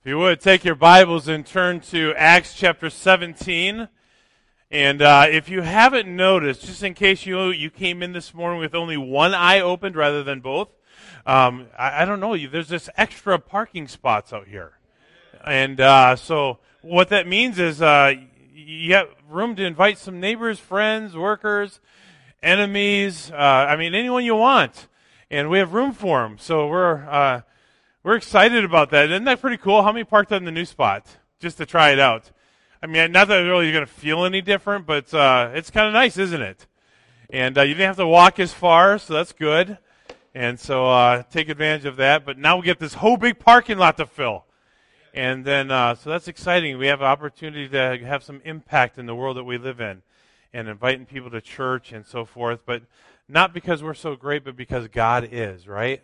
If you would, take your Bibles and turn to Acts chapter 17. And uh, if you haven't noticed, just in case you you came in this morning with only one eye opened rather than both, um, I, I, don't know. There's this extra parking spots out here, and uh, so what that means is uh, you have room to invite some neighbors, friends, workers, enemies. Uh, I mean, anyone you want, and we have room for them. So we're uh, we're excited about that. Isn't that pretty cool? How many parked on the new spot just to try it out? I mean, not that really you're going to feel any different, but uh, it's kind of nice, isn't it? And uh, you didn't have to walk as far, so that's good. And so uh, take advantage of that. But now we get this whole big parking lot to fill. And then, uh, so that's exciting. We have an opportunity to have some impact in the world that we live in and inviting people to church and so forth. But not because we're so great, but because God is, right?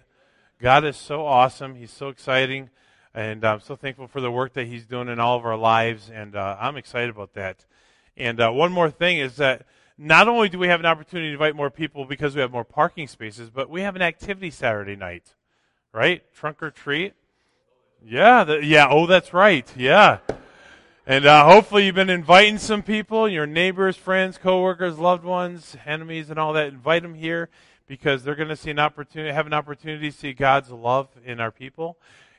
God is so awesome. He's so exciting. And I'm so thankful for the work that He's doing in all of our lives. And uh, I'm excited about that. And uh, one more thing is that not only do we have an opportunity to invite more people because we have more parking spaces, but we have an activity Saturday night, right? Trunk or treat. Yeah, the, yeah. Oh, that's right. Yeah. And uh, hopefully you've been inviting some people, your neighbors, friends, coworkers, loved ones, enemies, and all that. Invite them here because they're going to see an opportunity, have an opportunity to see God's love in our people,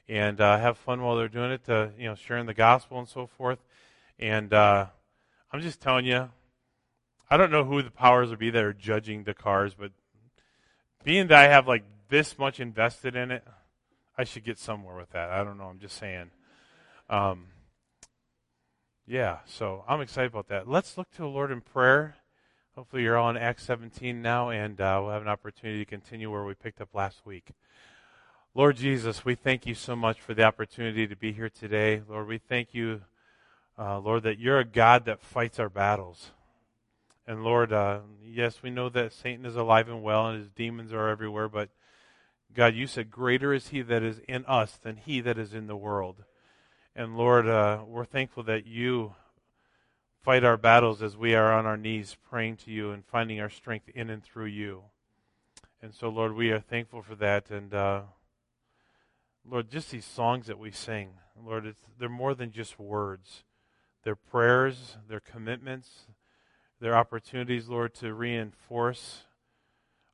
and uh, have fun while they're doing it. To you know, sharing the gospel and so forth. And uh, I'm just telling you, I don't know who the powers would be that are judging the cars, but being that I have like this much invested in it, I should get somewhere with that. I don't know. I'm just saying. Um, yeah, so I'm excited about that. Let's look to the Lord in prayer. Hopefully, you're all in Acts 17 now, and uh, we'll have an opportunity to continue where we picked up last week. Lord Jesus, we thank you so much for the opportunity to be here today. Lord, we thank you, uh, Lord, that you're a God that fights our battles. And Lord, uh, yes, we know that Satan is alive and well and his demons are everywhere, but God, you said, Greater is he that is in us than he that is in the world. And Lord, uh, we're thankful that you fight our battles as we are on our knees praying to you and finding our strength in and through you. And so, Lord, we are thankful for that. And uh, Lord, just these songs that we sing, Lord, they're more than just words. They're prayers, they're commitments, they're opportunities, Lord, to reinforce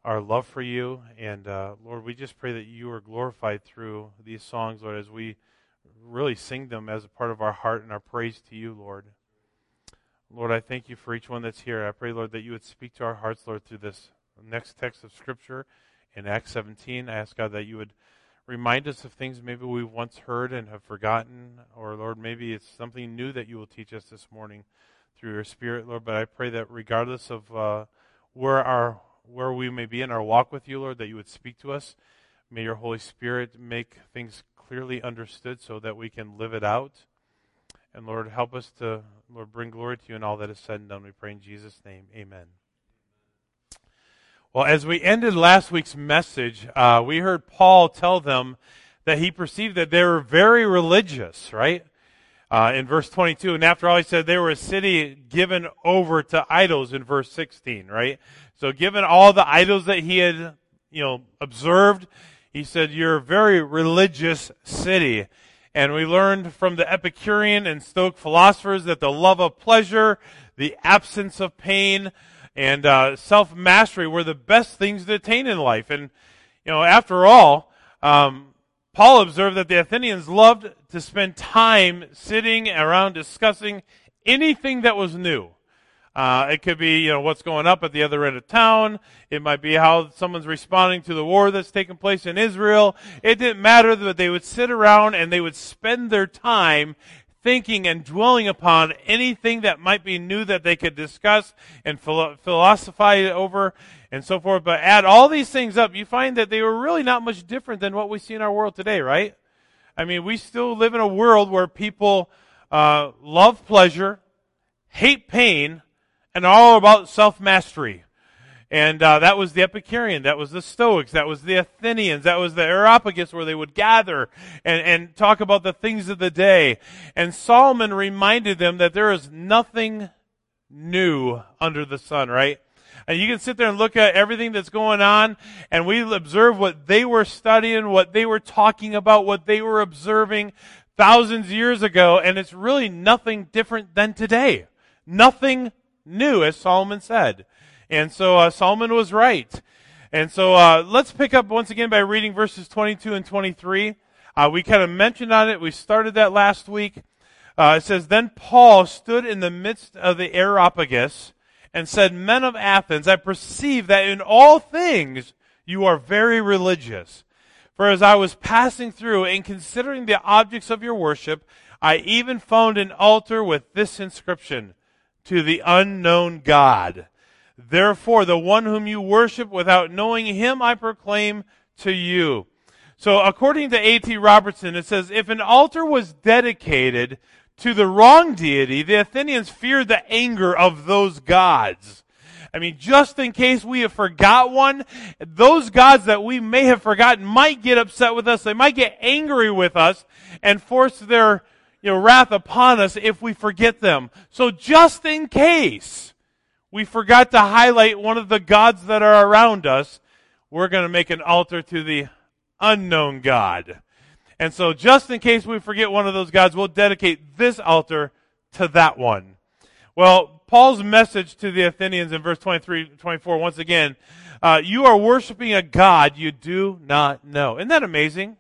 our love for you. And uh, Lord, we just pray that you are glorified through these songs, Lord, as we really sing them as a part of our heart and our praise to you, Lord. Lord, I thank you for each one that's here. I pray, Lord, that you would speak to our hearts, Lord, through this next text of Scripture in Acts 17. I ask, God, that you would remind us of things maybe we've once heard and have forgotten, or, Lord, maybe it's something new that you will teach us this morning through your Spirit, Lord. But I pray that regardless of uh, where our where we may be in our walk with you, Lord, that you would speak to us. May your Holy Spirit make things clearly understood so that we can live it out. And Lord, help us to, Lord, bring glory to you in all that is said and done. We pray in Jesus' name. Amen. Well, as we ended last week's message, uh, we heard Paul tell them that he perceived that they were very religious, right? Uh, in verse 22. And after all, he said they were a city given over to idols in verse 16, right? So given all the idols that he had, you know, observed, he said, you're a very religious city. And we learned from the Epicurean and Stoic philosophers that the love of pleasure, the absence of pain, and uh, self mastery were the best things to attain in life. And, you know, after all, um, Paul observed that the Athenians loved to spend time sitting around discussing anything that was new. Uh, it could be, you know, what's going up at the other end of town. It might be how someone's responding to the war that's taking place in Israel. It didn't matter that they would sit around and they would spend their time thinking and dwelling upon anything that might be new that they could discuss and philosophize over and so forth. But add all these things up, you find that they were really not much different than what we see in our world today, right? I mean, we still live in a world where people uh, love pleasure, hate pain, and all about self mastery. And uh, that was the Epicurean, that was the Stoics, that was the Athenians, that was the Areopagus, where they would gather and, and talk about the things of the day. And Solomon reminded them that there is nothing new under the sun, right? And you can sit there and look at everything that's going on, and we observe what they were studying, what they were talking about, what they were observing thousands of years ago, and it's really nothing different than today. Nothing new, as Solomon said. And so uh, Solomon was right. And so uh, let's pick up once again by reading verses 22 and 23. Uh, we kind of mentioned on it. We started that last week. Uh, it says, Then Paul stood in the midst of the Areopagus and said, Men of Athens, I perceive that in all things you are very religious. For as I was passing through and considering the objects of your worship, I even found an altar with this inscription, To the unknown God. Therefore, the one whom you worship without knowing him, I proclaim to you. So according to A.T. Robertson, it says, if an altar was dedicated to the wrong deity, the Athenians feared the anger of those gods. I mean, just in case we have forgot one, those gods that we may have forgotten might get upset with us. They might get angry with us and force their, you know, wrath upon us if we forget them. So just in case we forgot to highlight one of the gods that are around us, we're going to make an altar to the unknown God. And so just in case we forget one of those gods, we'll dedicate this altar to that one. Well, Paul's message to the Athenians in verse 23, 24, once again, uh, you are worshiping a God you do not know. Isn't that amazing?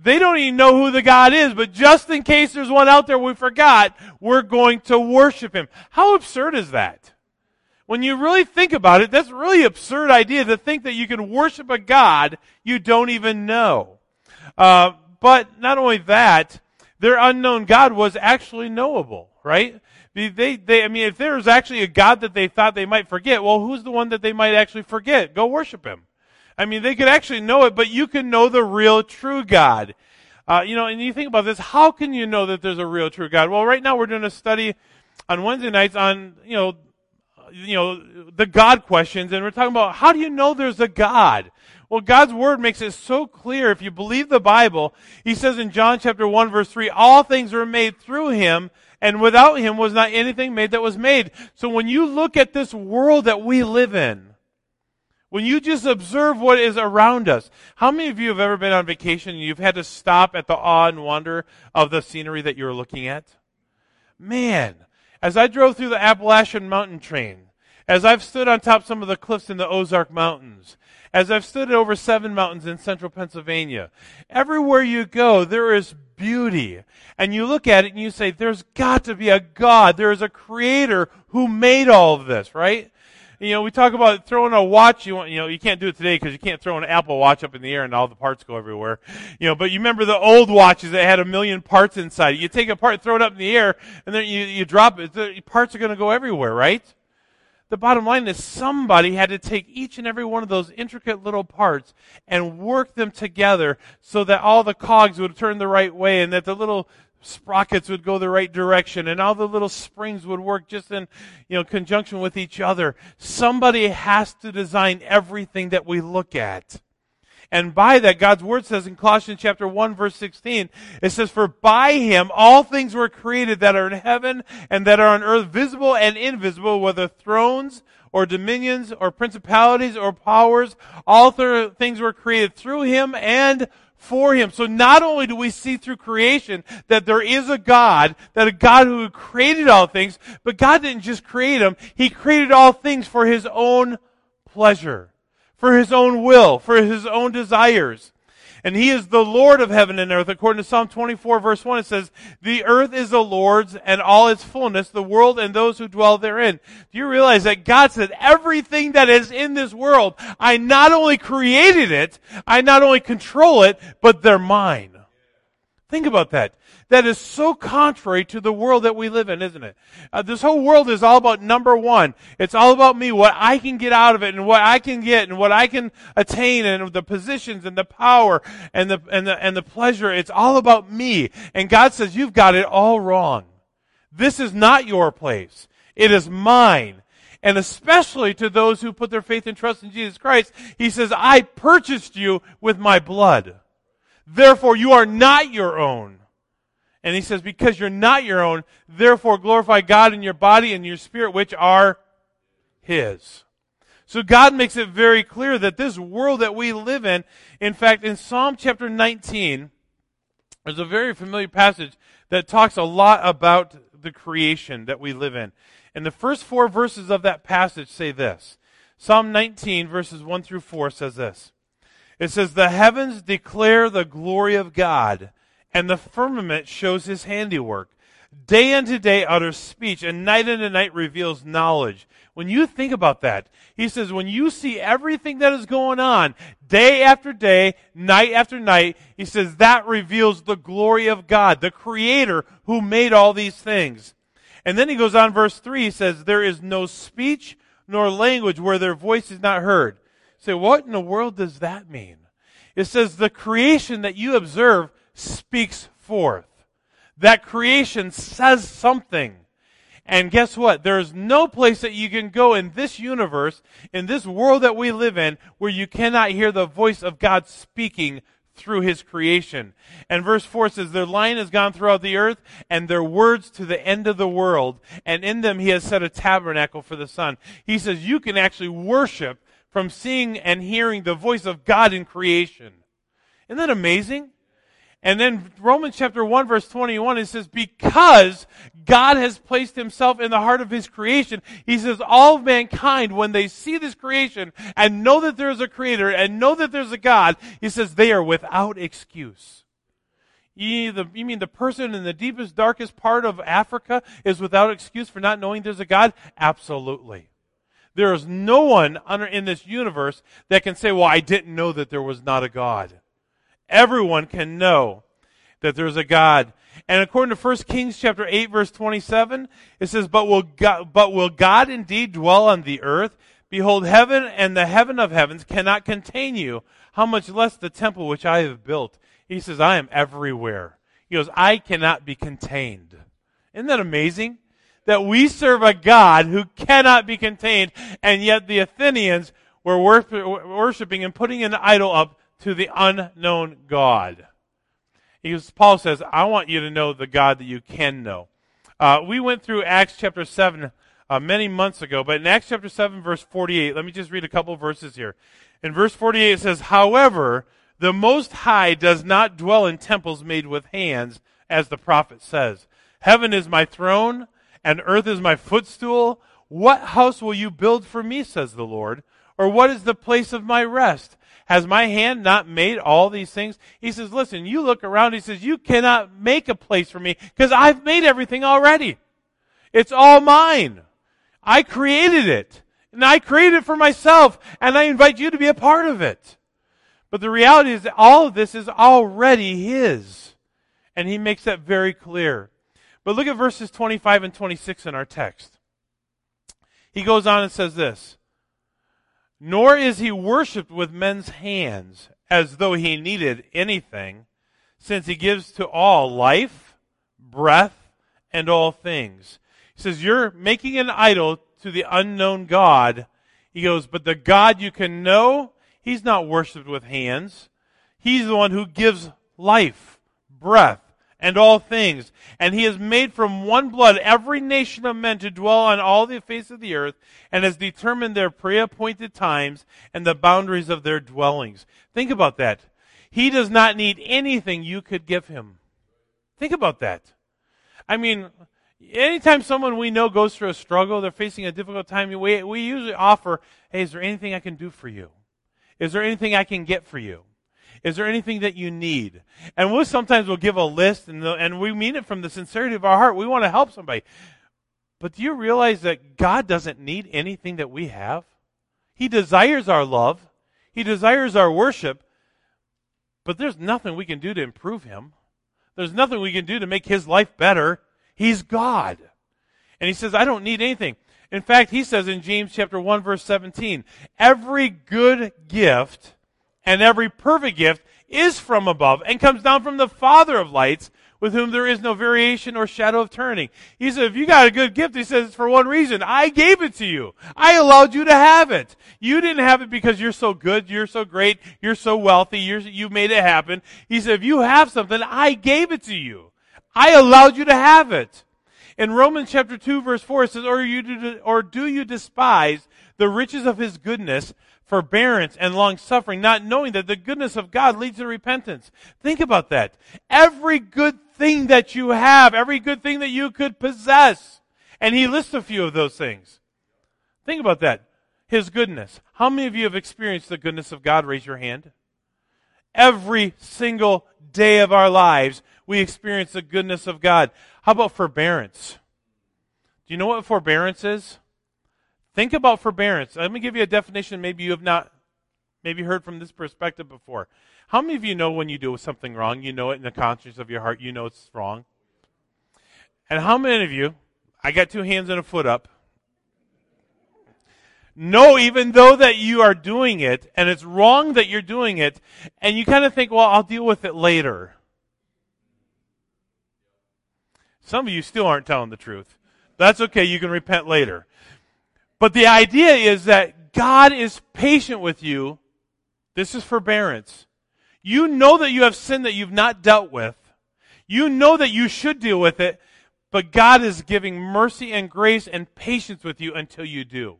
They don't even know who the God is, but just in case there's one out there we forgot, we're going to worship him. How absurd is that? When you really think about it, that's a really absurd idea to think that you can worship a God you don't even know. Uh, but not only that, their unknown God was actually knowable, right? They, they, I mean, if there was actually a God that they thought they might forget, well, who's the one that they might actually forget? Go worship him. I mean, they could actually know it, but you can know the real true God. Uh, you know, and you think about this, how can you know that there's a real true God? Well, right now we're doing a study on Wednesday nights on, you know, you know, the God questions, and we're talking about how do you know there's a God? Well, God's word makes it so clear. If you believe the Bible, he says in John chapter 1 verse 3, all things were made through him, and without him was not anything made that was made. So when you look at this world that we live in, when you just observe what is around us, how many of you have ever been on vacation and you've had to stop at the awe and wonder of the scenery that you're looking at? Man, as I drove through the Appalachian mountain train, as I've stood on top of some of the cliffs in the Ozark Mountains, as I've stood over seven mountains in central Pennsylvania, everywhere you go, there is beauty. And you look at it and you say, there's got to be a God. There is a creator who made all of this, right? You know, we talk about throwing a watch. You want, you know, you can't do it today because you can't throw an Apple Watch up in the air and all the parts go everywhere. You know, but you remember the old watches that had a million parts inside. You take a part, throw it up in the air, and then you, you drop it. The parts are going to go everywhere, right? The bottom line is somebody had to take each and every one of those intricate little parts and work them together so that all the cogs would turn the right way and that the little sprockets would go the right direction and all the little springs would work just in you know conjunction with each other somebody has to design everything that we look at and by that, God's word says in Colossians chapter 1 verse 16, it says, For by him all things were created that are in heaven and that are on earth, visible and invisible, whether thrones or dominions or principalities or powers. All th- things were created through him and for him. So not only do we see through creation that there is a God, that a God who created all things, but God didn't just create them, He created all things for His own pleasure for his own will, for his own desires. And he is the Lord of heaven and earth. According to Psalm 24 verse 1, it says, The earth is the Lord's and all its fullness, the world and those who dwell therein. Do you realize that God said, everything that is in this world, I not only created it, I not only control it, but they're mine. Think about that that is so contrary to the world that we live in, isn't it? Uh, this whole world is all about number one. It's all about me, what I can get out of it and what I can get and what I can attain and the positions and the power and the, and the, and the pleasure. It's all about me. And God says, you've got it all wrong. This is not your place. It is mine. And especially to those who put their faith and trust in Jesus Christ, He says, I purchased you with my blood. Therefore, you are not your own. And he says, because you're not your own, therefore glorify God in your body and your spirit, which are his. So God makes it very clear that this world that we live in, in fact, in Psalm chapter 19, There's a very familiar passage that talks a lot about the creation that we live in. And the first four verses of that passage say this. Psalm 19 verses 1 through 4 says this. It says, The heavens declare the glory of God, and the firmament shows his handiwork. Day unto day utters speech, and night unto night reveals knowledge. When you think about that, he says, when you see everything that is going on, day after day, night after night, he says, that reveals the glory of God, the Creator who made all these things. And then he goes on, verse 3, he says, There is no speech nor language where their voice is not heard. Say, what in the world does that mean? It says, The creation that you observe speaks forth that creation says something. And guess what? There's no place that you can go in this universe, in this world that we live in, where you cannot hear the voice of God speaking through his creation. And verse 4 says, Their line has gone throughout the earth, and their words to the end of the world. And in them he has set a tabernacle for the sun. He says, You can actually worship from seeing and hearing the voice of God in creation. Isn't that amazing? And then Romans chapter 1 verse 21, it says, because God has placed himself in the heart of his creation, he says, all of mankind, when they see this creation and know that there is a creator and know that there's a God, he says, they are without excuse. You, mean the person in the deepest, darkest part of Africa is without excuse for not knowing there's a God? Absolutely. There is no one in this universe that can say, well, I didn't know that there was not a God. Everyone can know that there's a God. And according to 1 Kings chapter 8 verse 27, it says, but will, God, but will God indeed dwell on the earth? Behold, heaven and the heaven of heavens cannot contain you. How much less the temple which I have built? He says, I am everywhere. He goes, I cannot be contained. Isn't that amazing? That we serve a God who cannot be contained, and yet the Athenians were worshiping and putting an idol up to the unknown God. Because Paul says, I want you to know the God that you can know. Uh, we went through Acts chapter 7 uh, many months ago, but in Acts chapter 7, verse 48, let me just read a couple verses here. In verse 48, it says, However, the Most High does not dwell in temples made with hands, as the prophet says. Heaven is my throne, and earth is my footstool. What house will you build for me, says the Lord? Or what is the place of my rest? Has my hand not made all these things? He says, listen, you look around. He says, you cannot make a place for me because I've made everything already. It's all mine. I created it. And I created it for myself. And I invite you to be a part of it. But the reality is that all of this is already His. And He makes that very clear. But look at verses 25 and 26 in our text. He goes on and says this nor is he worshipped with men's hands as though he needed anything, since he gives to all life, breath, and all things. He says, You're making an idol to the unknown God. He goes, But the God you can know, he's not worshipped with hands. He's the one who gives life, breath, and all things. And he has made from one blood every nation of men to dwell on all the face of the earth, and has determined their pre-appointed times and the boundaries of their dwellings. Think about that. He does not need anything you could give him. Think about that. I mean, anytime someone we know goes through a struggle, they're facing a difficult time, we, we usually offer, hey, is there anything I can do for you? Is there anything I can get for you? Is there anything that you need? And we'll sometimes we'll give a list and, the, and we mean it from the sincerity of our heart. We want to help somebody. But do you realize that God doesn't need anything that we have? He desires our love. He desires our worship. But there's nothing we can do to improve him. There's nothing we can do to make his life better. He's God. And he says, I don't need anything. In fact, he says in James chapter 1 verse 17, every good gift and every perfect gift is from above and comes down from the Father of lights, with whom there is no variation or shadow of turning. He said, if you got a good gift, he says, it's for one reason. I gave it to you. I allowed you to have it. You didn't have it because you're so good, you're so great, you're so wealthy, you're, you made it happen. He said, if you have something, I gave it to you. I allowed you to have it. In Romans chapter 2 verse 4 it says, or, you do, or do you despise the riches of his goodness, forbearance, and long suffering, not knowing that the goodness of God leads to repentance. Think about that. Every good thing that you have, every good thing that you could possess, and he lists a few of those things. Think about that. His goodness. How many of you have experienced the goodness of God? Raise your hand. Every single day of our lives, we experience the goodness of God. How about forbearance? Do you know what forbearance is? Think about forbearance. Let me give you a definition maybe you have not maybe heard from this perspective before. How many of you know when you do something wrong, you know it in the conscience of your heart, you know it's wrong? And how many of you, I got two hands and a foot up, know even though that you are doing it and it's wrong that you're doing it, and you kind of think, well, I'll deal with it later. Some of you still aren't telling the truth. That's okay, you can repent later. But the idea is that God is patient with you. This is forbearance. You know that you have sin that you've not dealt with. You know that you should deal with it, but God is giving mercy and grace and patience with you until you do.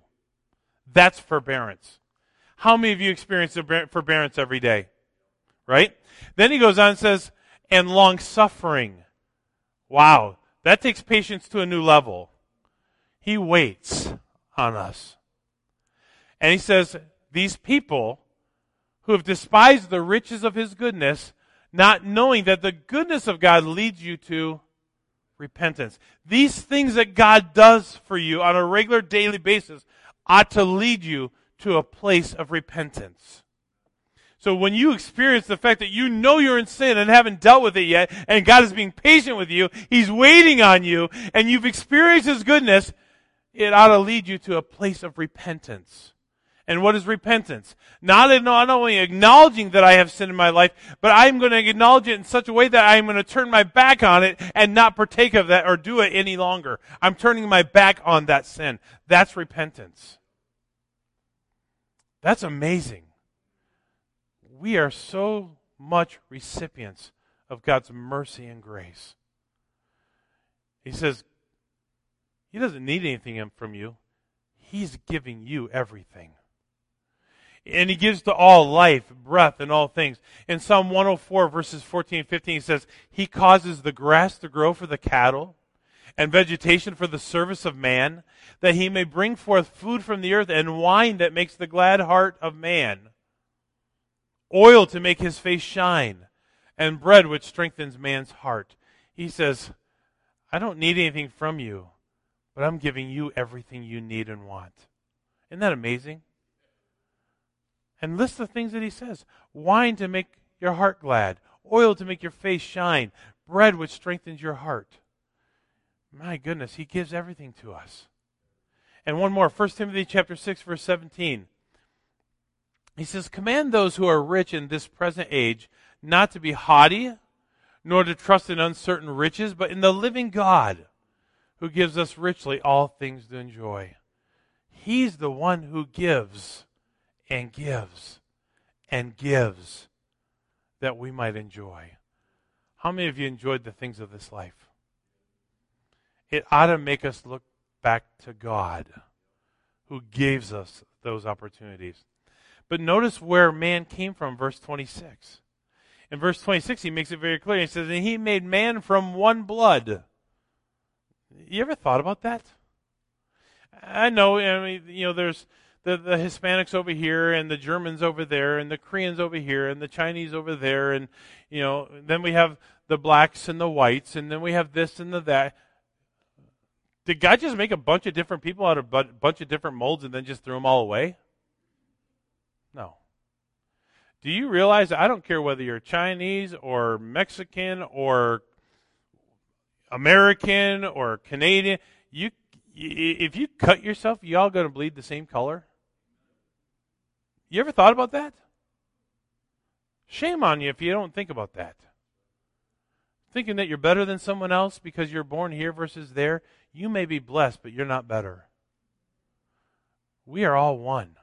That's forbearance. How many of you experience forbearance every day? Right? Then he goes on and says, and long suffering. Wow. That takes patience to a new level. He waits on us. And he says, These people who have despised the riches of his goodness, not knowing that the goodness of God leads you to repentance. These things that God does for you on a regular daily basis ought to lead you to a place of repentance. So when you experience the fact that you know you're in sin and haven't dealt with it yet, and God is being patient with you, He's waiting on you, and you've experienced His goodness, it ought to lead you to a place of repentance. And what is repentance? Not, not only acknowledging that I have sin in my life, but I'm going to acknowledge it in such a way that I'm going to turn my back on it and not partake of that or do it any longer. I'm turning my back on that sin. That's repentance. That's amazing. We are so much recipients of God's mercy and grace. He says, he doesn't need anything from you. He's giving you everything. And he gives to all life, breath, and all things. In Psalm 104, verses 14 and 15, he says, He causes the grass to grow for the cattle and vegetation for the service of man, that he may bring forth food from the earth and wine that makes the glad heart of man, oil to make his face shine, and bread which strengthens man's heart. He says, I don't need anything from you but I'm giving you everything you need and want. Isn't that amazing? And list the things that he says wine to make your heart glad, oil to make your face shine, bread which strengthens your heart. My goodness, he gives everything to us. And one more, 1 Timothy chapter 6 verse 17. He says, "Command those who are rich in this present age not to be haughty, nor to trust in uncertain riches, but in the living God, who gives us richly all things to enjoy. He's the one who gives and gives and gives that we might enjoy. How many of you enjoyed the things of this life? It ought to make us look back to God who gives us those opportunities. But notice where man came from, verse 26. In verse 26, he makes it very clear. He says, And he made man from one blood you ever thought about that? I know, I mean, you know, there's the, the Hispanics over here and the Germans over there and the Koreans over here and the Chinese over there and, you know, then we have the blacks and the whites and then we have this and the that. Did God just make a bunch of different people out of a bunch of different molds and then just throw them all away? No. Do you realize I don't care whether you're Chinese or Mexican or American or Canadian, you if you cut yourself, you all going to bleed the same color? You ever thought about that? Shame on you if you don't think about that. Thinking that you're better than someone else because you're born here versus there, you may be blessed, but you're not better. We are all one.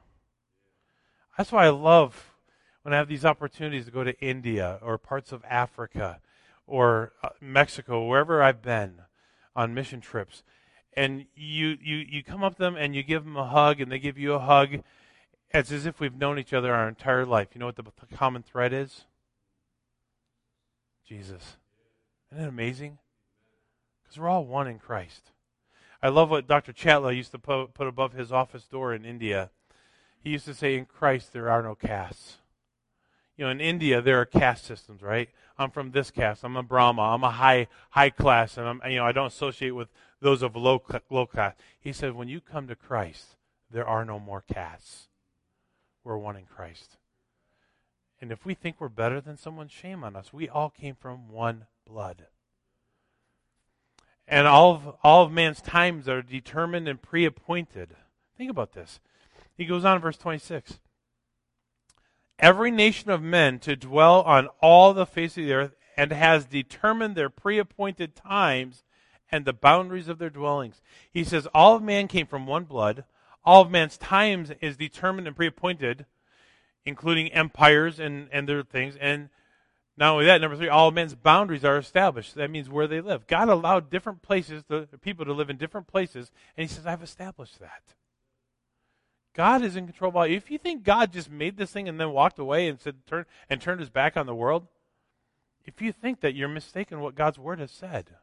That's why I love when I have these opportunities to go to India or parts of Africa or uh, Mexico, wherever I've been on mission trips, and you, you, you come up to them and you give them a hug, and they give you a hug, It's as if we've known each other our entire life. You know what the, common thread is? Jesus. Isn't it amazing? Because we're all one in Christ. I love what Dr. Chatla used to put above his office door in India. He used to say, In Christ there are no castes. You know, in India there are caste systems, right? I'm from this caste. I'm a Brahma. I'm a high high class, and I'm you know I don't associate with those of low low class. He said, when you come to Christ, there are no more castes. We're one in Christ. And if we think we're better than someone, shame on us. We all came from one blood. And all of, all of man's times are determined and pre appointed. Think about this. He goes on in verse 26. Every nation of men to dwell on all the face of the earth and has determined their pre appointed times and the boundaries of their dwellings. He says, All of man came from one blood. All of man's times is determined and pre appointed, including empires and, and their things. And not only that, number three, all men's boundaries are established. That means where they live. God allowed different places, to, people to live in different places, and He says, I've established that. God is in control of all. If you think God just made this thing and then walked away and said turn and turned his back on the world, if you think that you're mistaken what God's word has said.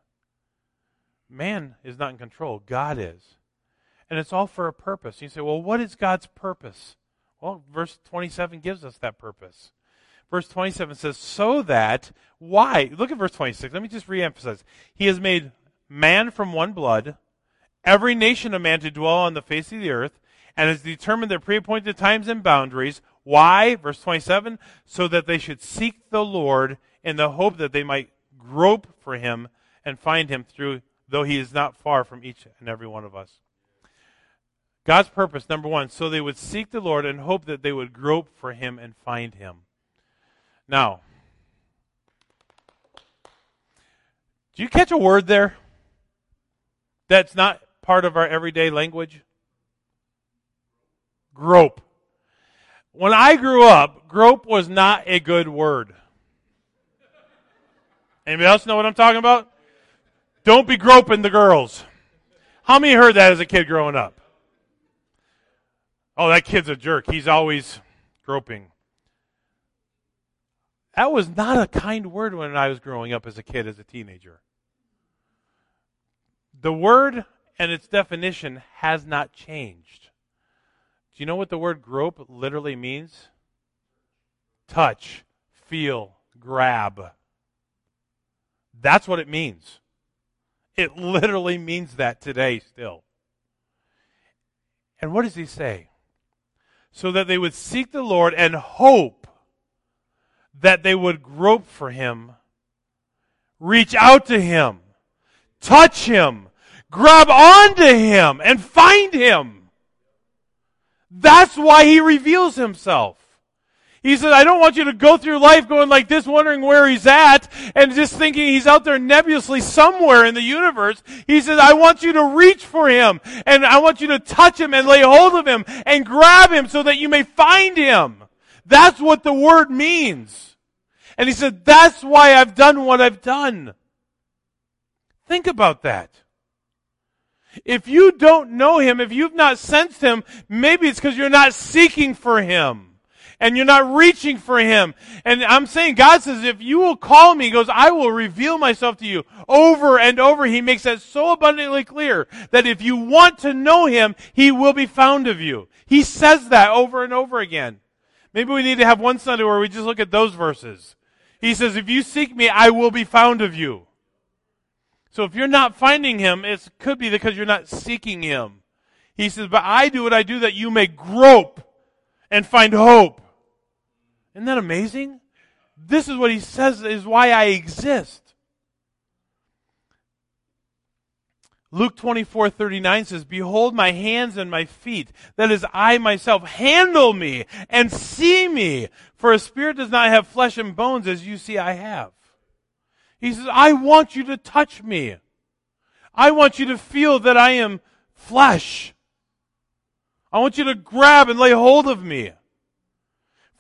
Man is not in control, God is. And it's all for a purpose. You say, well, what is God's purpose? Well, verse 27 gives us that purpose. Verse 27 says, so that, why? Look at verse 26. Let me just reemphasize. He has made man from one blood, every nation of man to dwell on the face of the earth, and has determined their pre-appointed times and boundaries. Why? Verse 27, so that they should seek the Lord in the hope that they might grope for him and find him through, though he is not far from each and every one of us. God's purpose, number one, so they would seek the Lord and hope that they would grope for him and find him. Now, do you catch a word there that's not part of our everyday language? Grope. When I grew up, grope was not a good word. Anybody else know what I'm talking about? Don't be groping the girls. How many heard that as a kid growing up? Oh, that kid's a jerk. He's always groping. That was not a kind word when I was growing up as a kid, as a teenager. The word and its definition has not changed. Do you know what the word grope literally means? Touch, feel, grab. That's what it means. It literally means that today still. And what does he say? So that they would seek the Lord and hope that they would grope for him, reach out to him, touch him, grab onto him, and find him. That's why he reveals himself. He said, I don't want you to go through life going like this, wondering where he's at, and just thinking he's out there nebulously somewhere in the universe. He says, I want you to reach for him, and I want you to touch him and lay hold of him and grab him so that you may find him. That's what the word means. And he said, that's why I've done what I've done. Think about that. If you don't know him, if you've not sensed him, maybe it's because you're not seeking for him. And you're not reaching for him. And I'm saying, God says, if you will call me, he goes, I will reveal myself to you over and over. He makes that so abundantly clear that if you want to know him, he will be found of you. He says that over and over again. Maybe we need to have one Sunday where we just look at those verses. He says, if you seek me, I will be found of you. So if you're not finding him, it could be because you're not seeking him. He says, but I do what I do that you may grope and find hope. Isn't that amazing? This is what he says is why I exist. Luke 24, 39 says, Behold my hands and my feet, that is I myself. Handle me and see me, for a spirit does not have flesh and bones as you see I have. He says, I want you to touch me. I want you to feel that I am flesh. I want you to grab and lay hold of me.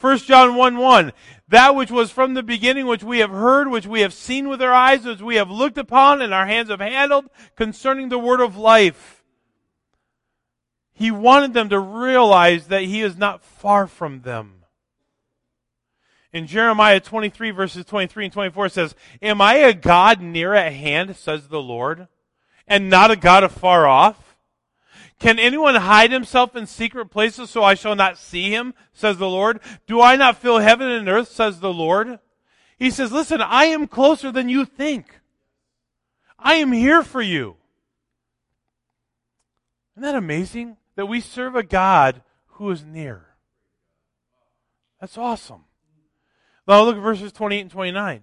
1 John 1 1. That which was from the beginning, which we have heard, which we have seen with our eyes, which we have looked upon and our hands have handled concerning the word of life. He wanted them to realize that he is not far from them. In Jeremiah 23 verses 23 and 24 says, Am I a God near at hand, says the Lord, and not a God afar off? Can anyone hide himself in secret places so I shall not see him, says the Lord? Do I not fill heaven and earth, says the Lord? He says, listen, I am closer than you think. I am here for you. Isn't that amazing? That we serve a God who is near. That's awesome. Now look at verses 28 and 29.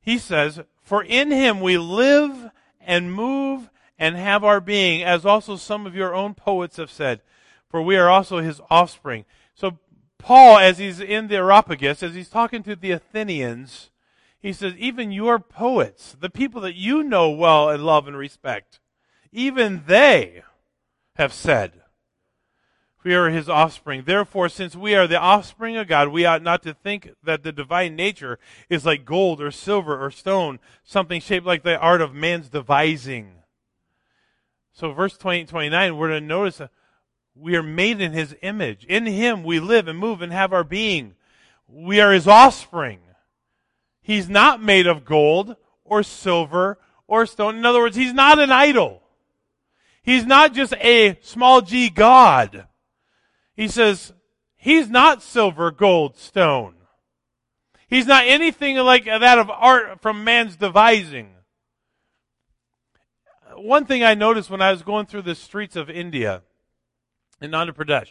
He says, For in him we live and move and have our being, as also some of your own poets have said, for we are also his offspring. So Paul, as he's in the Areopagus, as he's talking to the Athenians, he says, even your poets, the people that you know well and love and respect, even they have said, we are his offspring. Therefore, since we are the offspring of God, we ought not to think that the divine nature is like gold or silver or stone, something shaped like the art of man's devising. So, verse 28 29, we're to notice that we are made in his image. In him we live and move and have our being. We are his offspring. He's not made of gold or silver or stone. In other words, he's not an idol. He's not just a small g God. He says, He's not silver, gold, stone. He's not anything like that of art from man's devising. One thing I noticed when I was going through the streets of India in Andhra Pradesh,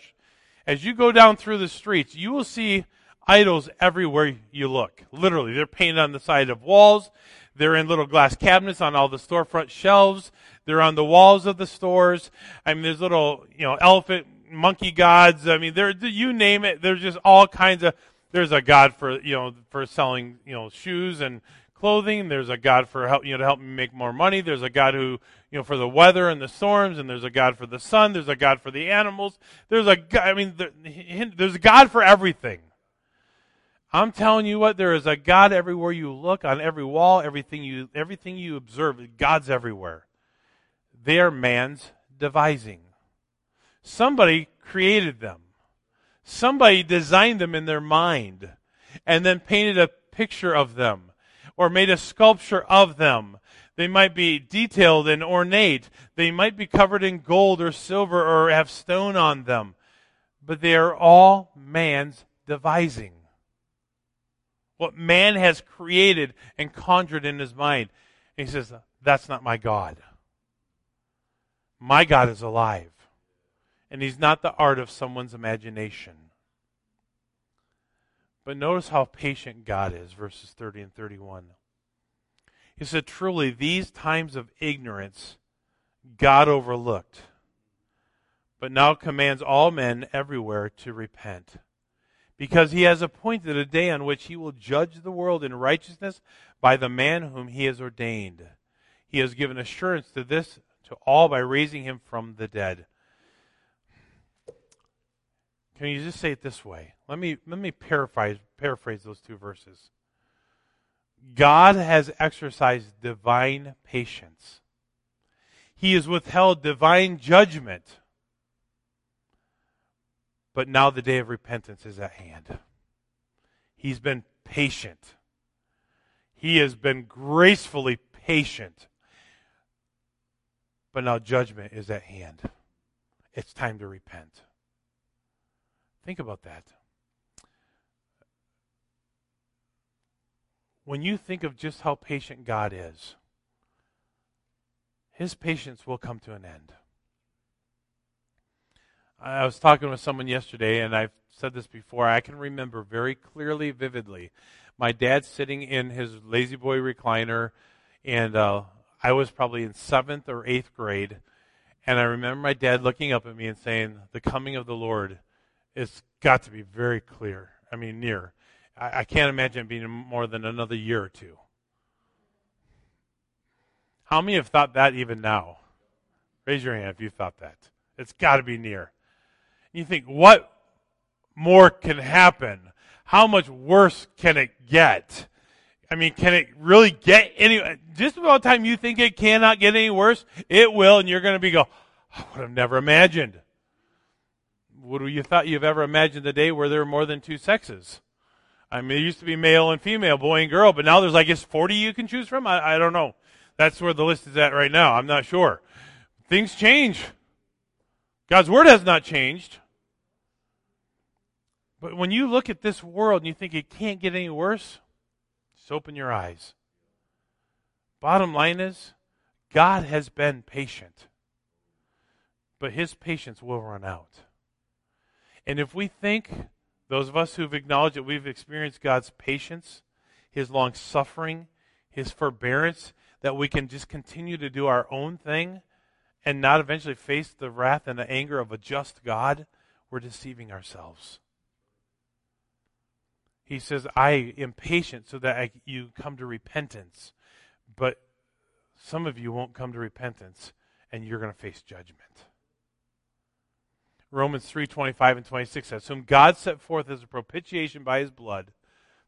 as you go down through the streets, you will see idols everywhere you look. Literally, they're painted on the side of walls. They're in little glass cabinets on all the storefront shelves. They're on the walls of the stores. I mean, there's little, you know, elephant monkey gods. I mean, there you name it. There's just all kinds of. There's a god for you know for selling you know shoes and clothing. There's a god for help you know to help me make more money. There's a god who you know for the weather and the storms, and there's a god for the sun. There's a god for the animals. There's a god. I mean there, there's a god for everything. I'm telling you what, there is a God everywhere you look, on every wall, everything you everything you observe. God's everywhere. They are man's devising. Somebody created them. Somebody designed them in their mind and then painted a picture of them or made a sculpture of them. They might be detailed and ornate. They might be covered in gold or silver or have stone on them. But they are all man's devising. What man has created and conjured in his mind. And he says, That's not my God. My God is alive and he's not the art of someone's imagination. But notice how patient God is, verses 30 and 31. He said, Truly, these times of ignorance God overlooked, but now commands all men everywhere to repent. Because he has appointed a day on which he will judge the world in righteousness by the man whom he has ordained. He has given assurance to this to all by raising him from the dead. Can you just say it this way? Let me let me paraphrase paraphrase those two verses. God has exercised divine patience. He has withheld divine judgment. But now the day of repentance is at hand. He's been patient. He has been gracefully patient. But now judgment is at hand. It's time to repent. Think about that. When you think of just how patient God is, his patience will come to an end. I was talking with someone yesterday, and I've said this before. I can remember very clearly, vividly, my dad sitting in his La-Z-Boy recliner, and uh, I was probably in seventh or eighth grade, and I remember my dad looking up at me and saying, "The coming of the Lord it's got to be very clear. I mean, near. I, I can't imagine it being more than another year or two. How many have thought that even now? Raise your hand if you thought that. It's got to be near. You think, what more can happen? How much worse can it get? I mean, can it really get any? Just about the time you think it cannot get any worse, it will, and you're going to be go. Oh, I would have never imagined. Would you thought you've ever imagined the day where there are more than two sexes? I mean, it used to be male and female, boy and girl, but now there's, I guess, 40 you can choose from? I, I don't know. That's where the list is at right now. I'm not sure. Things change. God's word has not changed. But when you look at this world and you think it can't get any worse, just open your eyes. Bottom line is, God has been patient. But his patience will run out. And if we think, those of us who've acknowledged that we've experienced God's patience, his long suffering, his forbearance, that we can just continue to do our own thing and not eventually face the wrath and the anger of a just God, we're deceiving ourselves. He says, I am patient so that I, you come to repentance. But some of you won't come to repentance, and you're going to face judgment. Romans 3 25 and 26 says, Whom God set forth as a propitiation by his blood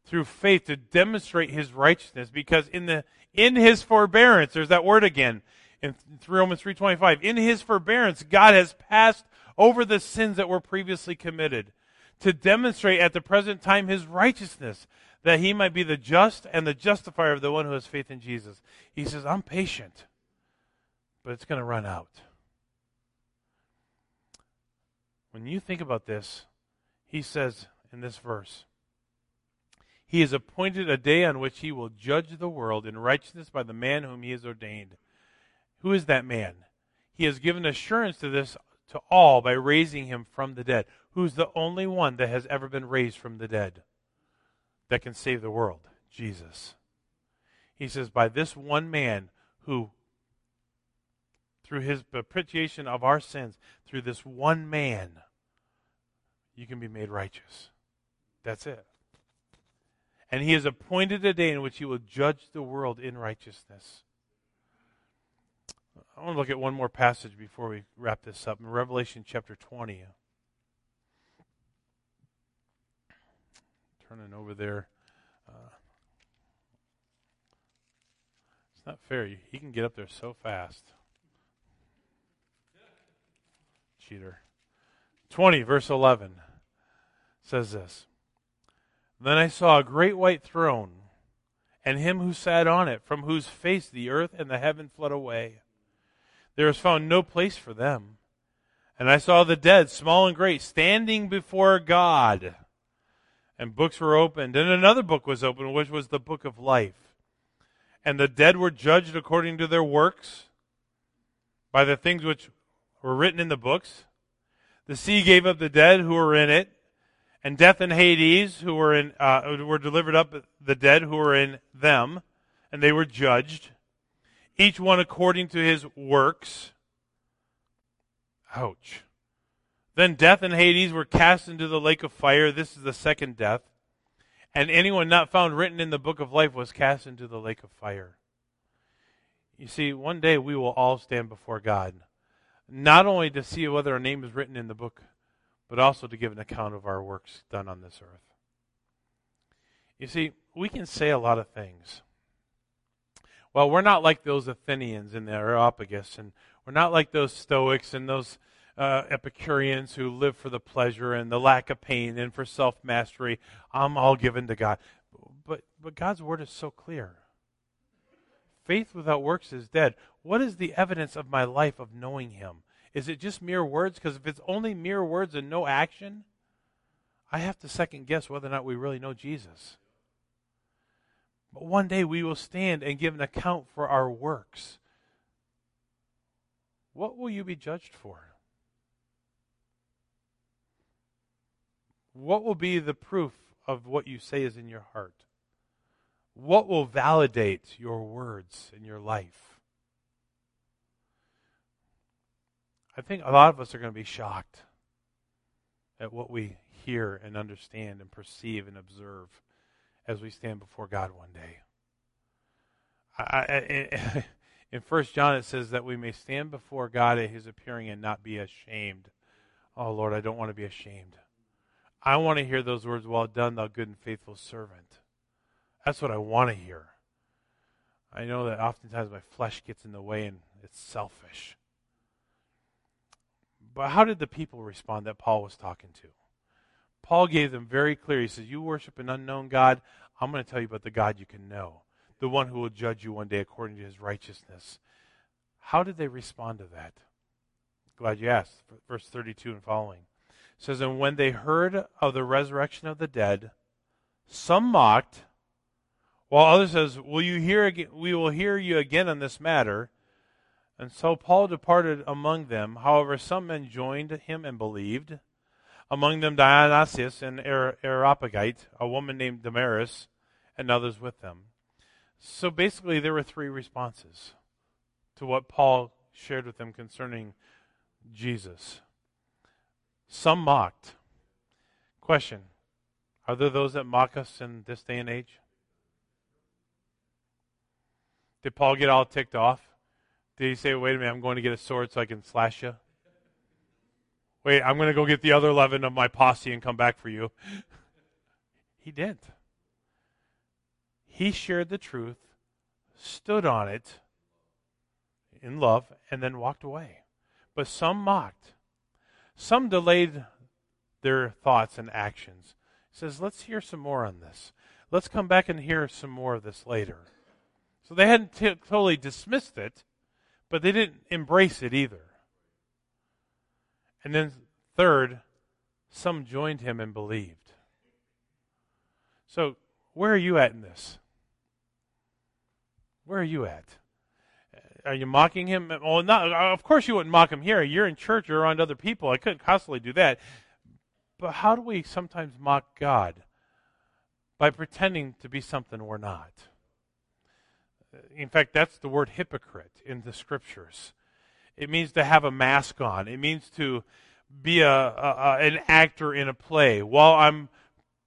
through faith to demonstrate his righteousness, because in the in his forbearance, there's that word again in 3 Romans 3:25. In his forbearance, God has passed over the sins that were previously committed to demonstrate at the present time his righteousness, that he might be the just and the justifier of the one who has faith in Jesus. He says, I'm patient, but it's going to run out. When you think about this, he says in this verse, He has appointed a day on which he will judge the world in righteousness by the man whom he has ordained. Who is that man? He has given assurance to this to all by raising him from the dead. Who's the only one that has ever been raised from the dead that can save the world? Jesus. He says, by this one man who through his propitiation of our sins, through this one man, you can be made righteous. That's it. And he has appointed a day in which he will judge the world in righteousness. I want to look at one more passage before we wrap this up in Revelation chapter 20. Turning over there. Uh, it's not fair. He can get up there so fast. Cheater. 20, verse 11 says this Then I saw a great white throne, and him who sat on it, from whose face the earth and the heaven fled away. There was found no place for them. And I saw the dead, small and great, standing before God. And books were opened, and another book was opened, which was the book of life. And the dead were judged according to their works by the things which were written in the books. The sea gave up the dead who were in it, and death and Hades who were in uh, were delivered up the dead who were in them, and they were judged, each one according to his works. Ouch. Then death and Hades were cast into the lake of fire. This is the second death. And anyone not found written in the book of life was cast into the lake of fire. You see, one day we will all stand before God not only to see whether our name is written in the book, but also to give an account of our works done on this earth. You see, we can say a lot of things. Well, we're not like those Athenians in the Areopagus, and we're not like those Stoics and those uh, Epicureans who live for the pleasure and the lack of pain and for self mastery. I'm all given to God. But, but God's word is so clear. Faith without works is dead. What is the evidence of my life of knowing Him? Is it just mere words? Because if it's only mere words and no action, I have to second guess whether or not we really know Jesus. But one day we will stand and give an account for our works. What will you be judged for? What will be the proof of what you say is in your heart? What will validate your words in your life? I think a lot of us are going to be shocked at what we hear and understand and perceive and observe as we stand before God one day. I, I, in First John, it says that we may stand before God at His appearing and not be ashamed. Oh Lord, I don't want to be ashamed. I want to hear those words, "Well done, thou good and faithful servant." That's what I want to hear. I know that oftentimes my flesh gets in the way and it's selfish. But how did the people respond that Paul was talking to? Paul gave them very clear. He says, You worship an unknown God. I'm going to tell you about the God you can know, the one who will judge you one day according to his righteousness. How did they respond to that? Glad you asked. Verse 32 and following it says, And when they heard of the resurrection of the dead, some mocked, while others says, Will you hear again, we will hear you again on this matter. And so Paul departed among them. However, some men joined him and believed. Among them Dionysius and Areopagite, a woman named Damaris, and others with them. So basically, there were three responses to what Paul shared with them concerning Jesus. Some mocked. Question Are there those that mock us in this day and age? Did Paul get all ticked off? Did he say, wait a minute, I'm going to get a sword so I can slash you? Wait, I'm going to go get the other 11 of my posse and come back for you. he didn't. He shared the truth, stood on it in love, and then walked away. But some mocked. Some delayed their thoughts and actions. He says, let's hear some more on this. Let's come back and hear some more of this later. So they hadn't t- totally dismissed it, but they didn't embrace it either. And then, third, some joined him and believed. So, where are you at in this? Where are you at? Uh, are you mocking him? Well, not, of course you wouldn't mock him here. You're in church you're around other people. I couldn't constantly do that. But how do we sometimes mock God? By pretending to be something we're not in fact, that's the word hypocrite in the scriptures. It means to have a mask on. It means to be a, a, an actor in a play. While I'm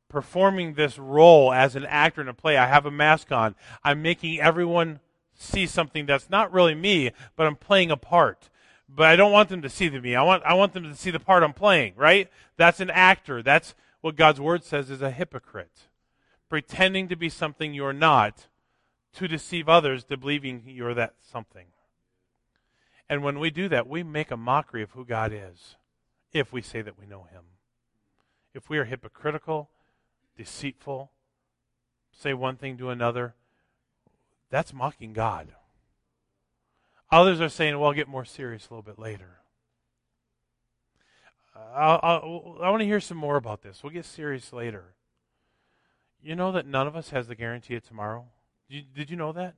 performing this role as an actor in a play, I have a mask on. I'm making everyone see something that's not really me, but I'm playing a part. But I don't want them to see the me. I want I want them to see the part I'm playing, right? That's an actor. That's what God's word says is a hypocrite. Pretending to be something you're not to deceive others to believing you're that something. And when we do that, we make a mockery of who God is if we say that we know Him. If we are hypocritical, deceitful, say one thing to another, that's mocking God. Others are saying, well, I'll get more serious a little bit later. I'll, I'll, i want to hear some more about this. We'll get serious later. You know that none of us has the guarantee of tomorrow? Did you, did you know that?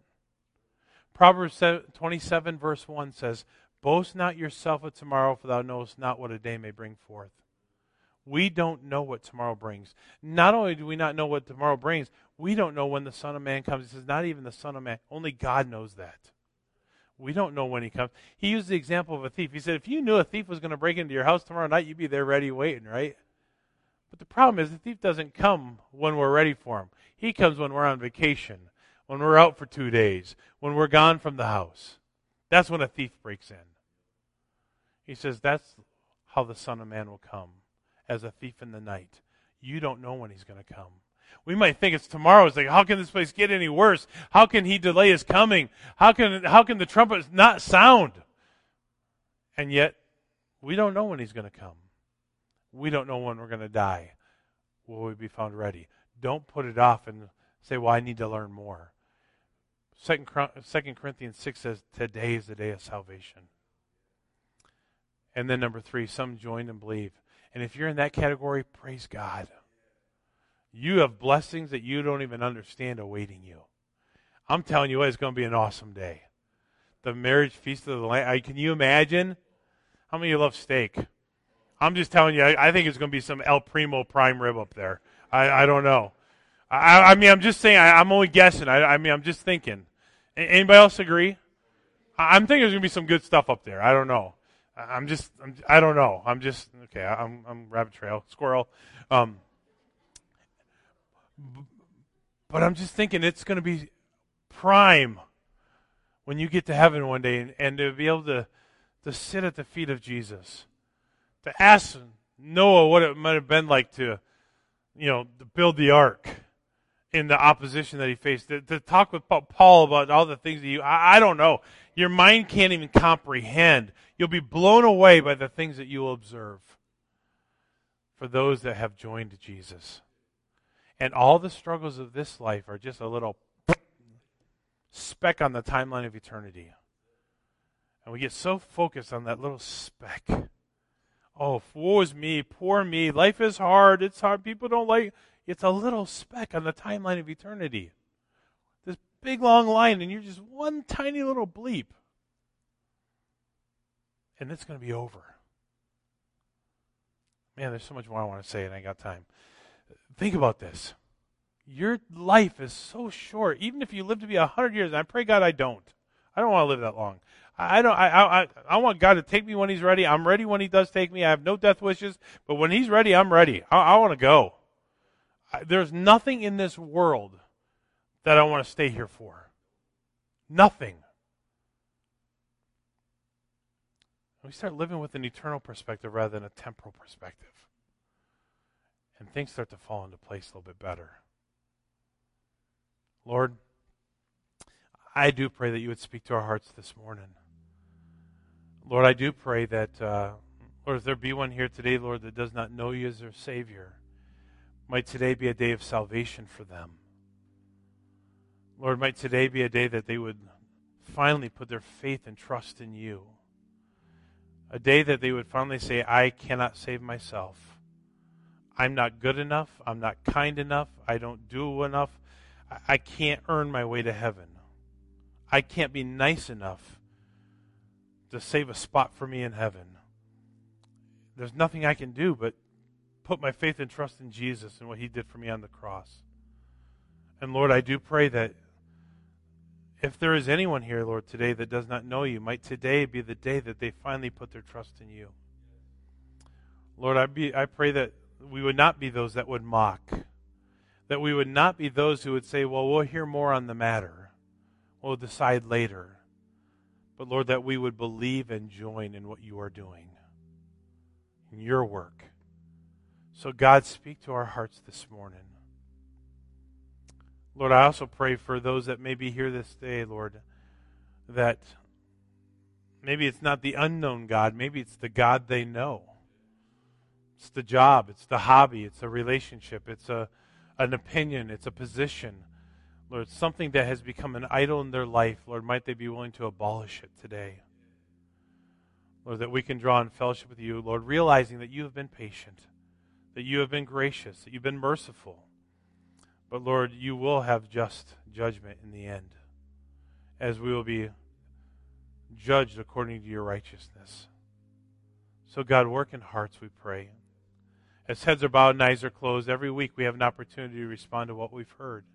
Proverbs 27, verse 1 says, Boast not yourself of tomorrow, for thou knowest not what a day may bring forth. We don't know what tomorrow brings. Not only do we not know what tomorrow brings, we don't know when the Son of Man comes. He says, Not even the Son of Man. Only God knows that. We don't know when he comes. He used the example of a thief. He said, If you knew a thief was going to break into your house tomorrow night, you'd be there ready waiting, right? But the problem is, the thief doesn't come when we're ready for him. He comes when we're on vacation when we're out for two days, when we're gone from the house. That's when a thief breaks in. He says, That's how the Son of Man will come, as a thief in the night. You don't know when he's going to come. We might think it's tomorrow. It's like, how can this place get any worse? How can he delay his coming? How can, how can the trumpet not sound? And yet, we don't know when he's going to come. We don't know when we're going to die. Will we be found ready? Don't put it off and say, well, I need to learn more. Second, Second Corinthians 6 says, Today is the day of salvation. And then number three, some joined and believe. And if you're in that category, praise God. You have blessings that you don't even understand awaiting you. I'm telling you what, it's going to be an awesome day. The marriage feast of the Lamb. Can you imagine? How many of you love steak? I'm just telling you, I, I think it's going to be some El Primo prime rib up there. I, I don't know. I, I mean, I'm just saying. I, am only guessing. I, I mean, I'm just thinking. Anybody else agree? I'm thinking there's gonna be some good stuff up there. I don't know. I'm just. I'm, I don't know. I'm just okay. I'm. I'm rabbit trail squirrel. Um, but I'm just thinking it's going to be prime when you get to heaven one day and, and to be able to to sit at the feet of Jesus, to ask Noah what it might have been like to, you know, to build the ark in the opposition that he faced. To, to talk with Paul about all the things that you, I, I don't know. Your mind can't even comprehend. You'll be blown away by the things that you will observe for those that have joined Jesus. And all the struggles of this life are just a little speck on the timeline of eternity. And we get so focused on that little speck. Oh, woe is me, poor me. Life is hard. It's hard. People don't like. It's a little speck on the timeline of eternity. This big long line, and you're just one tiny little bleep. And it's going to be over. Man, there's so much more I want to say, and I got time. Think about this. Your life is so short. Even if you live to be a hundred years, and I pray God I don't. I don't want to live that long. I don't. I, I I want God to take me when He's ready. I'm ready when He does take me. I have no death wishes, but when He's ready, I'm ready. I, I want to go. There's nothing in this world that I want to stay here for. Nothing. We start living with an eternal perspective rather than a temporal perspective, and things start to fall into place a little bit better. Lord, I do pray that you would speak to our hearts this morning. Lord, I do pray that, uh, Lord, if there be one here today, Lord, that does not know you as their Savior, might today be a day of salvation for them. Lord, might today be a day that they would finally put their faith and trust in you. A day that they would finally say, I cannot save myself. I'm not good enough. I'm not kind enough. I don't do enough. I can't earn my way to heaven. I can't be nice enough to save a spot for me in heaven. There's nothing I can do but put my faith and trust in Jesus and what he did for me on the cross. And Lord, I do pray that if there is anyone here, Lord, today that does not know you, might today be the day that they finally put their trust in you. Lord, I, be, I pray that we would not be those that would mock, that we would not be those who would say, well, we'll hear more on the matter, we'll decide later. But Lord, that we would believe and join in what you are doing, in your work. So, God, speak to our hearts this morning. Lord, I also pray for those that may be here this day, Lord, that maybe it's not the unknown God, maybe it's the God they know. It's the job, it's the hobby, it's a relationship, it's a, an opinion, it's a position. Lord, something that has become an idol in their life, Lord, might they be willing to abolish it today. Lord, that we can draw in fellowship with you, Lord, realizing that you have been patient, that you have been gracious, that you've been merciful. But Lord, you will have just judgment in the end, as we will be judged according to your righteousness. So, God, work in hearts, we pray. As heads are bowed and eyes are closed, every week we have an opportunity to respond to what we've heard.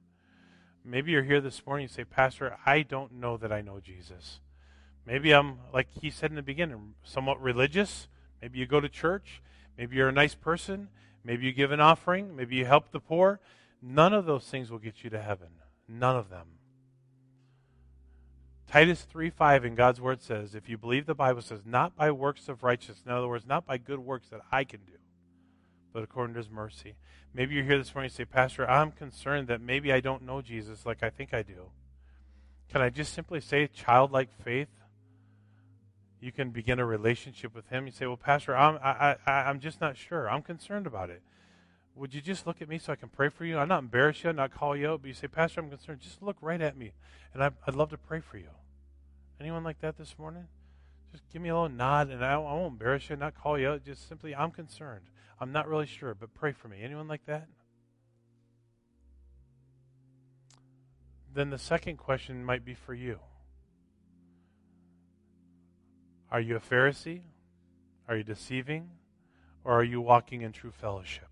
Maybe you're here this morning and say, Pastor, I don't know that I know Jesus. Maybe I'm, like he said in the beginning, somewhat religious. Maybe you go to church. Maybe you're a nice person. Maybe you give an offering. Maybe you help the poor. None of those things will get you to heaven. None of them. Titus 3 5 in God's word says, if you believe the Bible says, not by works of righteousness, in other words, not by good works that I can do, but according to his mercy. Maybe you're here this morning and say, Pastor, I'm concerned that maybe I don't know Jesus like I think I do. Can I just simply say childlike faith? You can begin a relationship with him. You say, Well, Pastor, I'm, I, I, I'm just not sure. I'm concerned about it. Would you just look at me so I can pray for you? I'm not embarrass you, not call you out, but you say, Pastor, I'm concerned. Just look right at me, and I, I'd love to pray for you. Anyone like that this morning? Just give me a little nod, and I, I won't embarrass you, not call you out. Just simply, I'm concerned. I'm not really sure, but pray for me. Anyone like that? Then the second question might be for you. Are you a Pharisee? Are you deceiving? Or are you walking in true fellowship?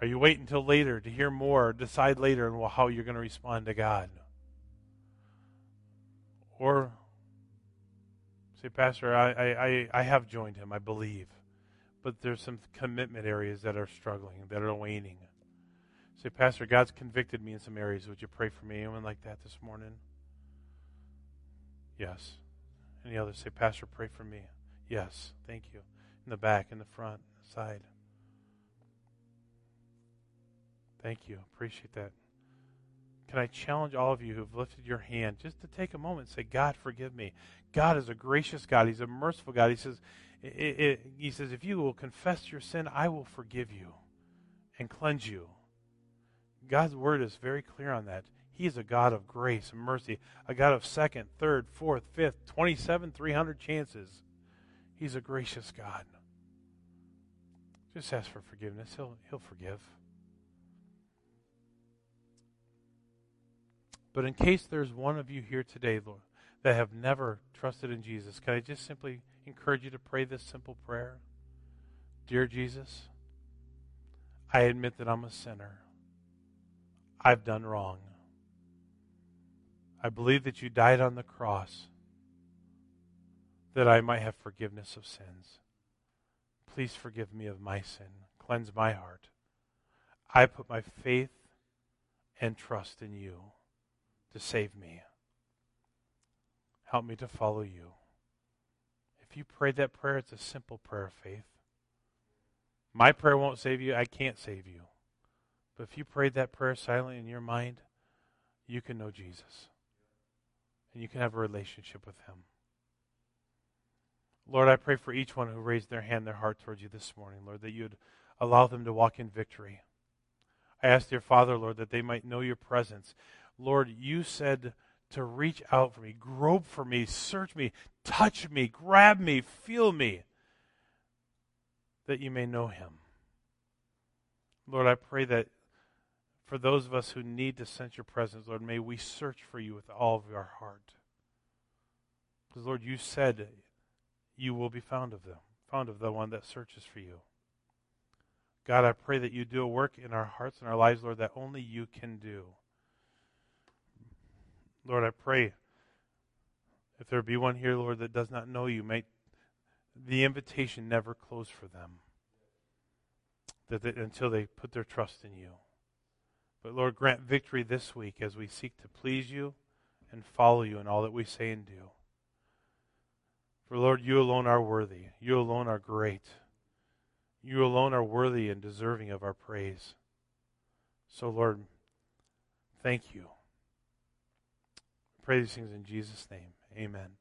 Are you waiting until later to hear more, decide later on how you're going to respond to God? Or say, Pastor, I, I, I have joined him, I believe but there's some commitment areas that are struggling, that are waning. Say, Pastor, God's convicted me in some areas. Would you pray for me? Anyone like that this morning? Yes. Any others? Say, Pastor, pray for me. Yes. Thank you. In the back, in the front, the side. Thank you. Appreciate that. Can I challenge all of you who've lifted your hand just to take a moment and say, God, forgive me. God is a gracious God. He's a merciful God. He says, it, it, he says, if you will confess your sin, I will forgive you and cleanse you. God's word is very clear on that. He is a God of grace and mercy, a God of second, third, fourth, fifth, 27, 300 chances. He's a gracious God. Just ask for forgiveness. He'll, he'll forgive. But in case there's one of you here today, Lord, that have never trusted in Jesus, can I just simply encourage you to pray this simple prayer? Dear Jesus, I admit that I'm a sinner. I've done wrong. I believe that you died on the cross that I might have forgiveness of sins. Please forgive me of my sin. Cleanse my heart. I put my faith and trust in you to save me. Help me to follow you. If you prayed that prayer, it's a simple prayer of faith. My prayer won't save you. I can't save you. But if you prayed that prayer silently in your mind, you can know Jesus. And you can have a relationship with him. Lord, I pray for each one who raised their hand, their heart towards you this morning, Lord, that you'd allow them to walk in victory. I ask, dear Father, Lord, that they might know your presence. Lord, you said to reach out for me, grope for me, search me, touch me, grab me, feel me, that you may know him. Lord, I pray that for those of us who need to sense your presence, Lord, may we search for you with all of our heart. Because, Lord, you said you will be found of them, found of the one that searches for you. God, I pray that you do a work in our hearts and our lives, Lord, that only you can do. Lord, I pray if there be one here, Lord, that does not know you, may the invitation never close for them that they, until they put their trust in you. But Lord, grant victory this week as we seek to please you and follow you in all that we say and do. For Lord, you alone are worthy. You alone are great. You alone are worthy and deserving of our praise. So, Lord, thank you. Pray these things in Jesus' name. Amen.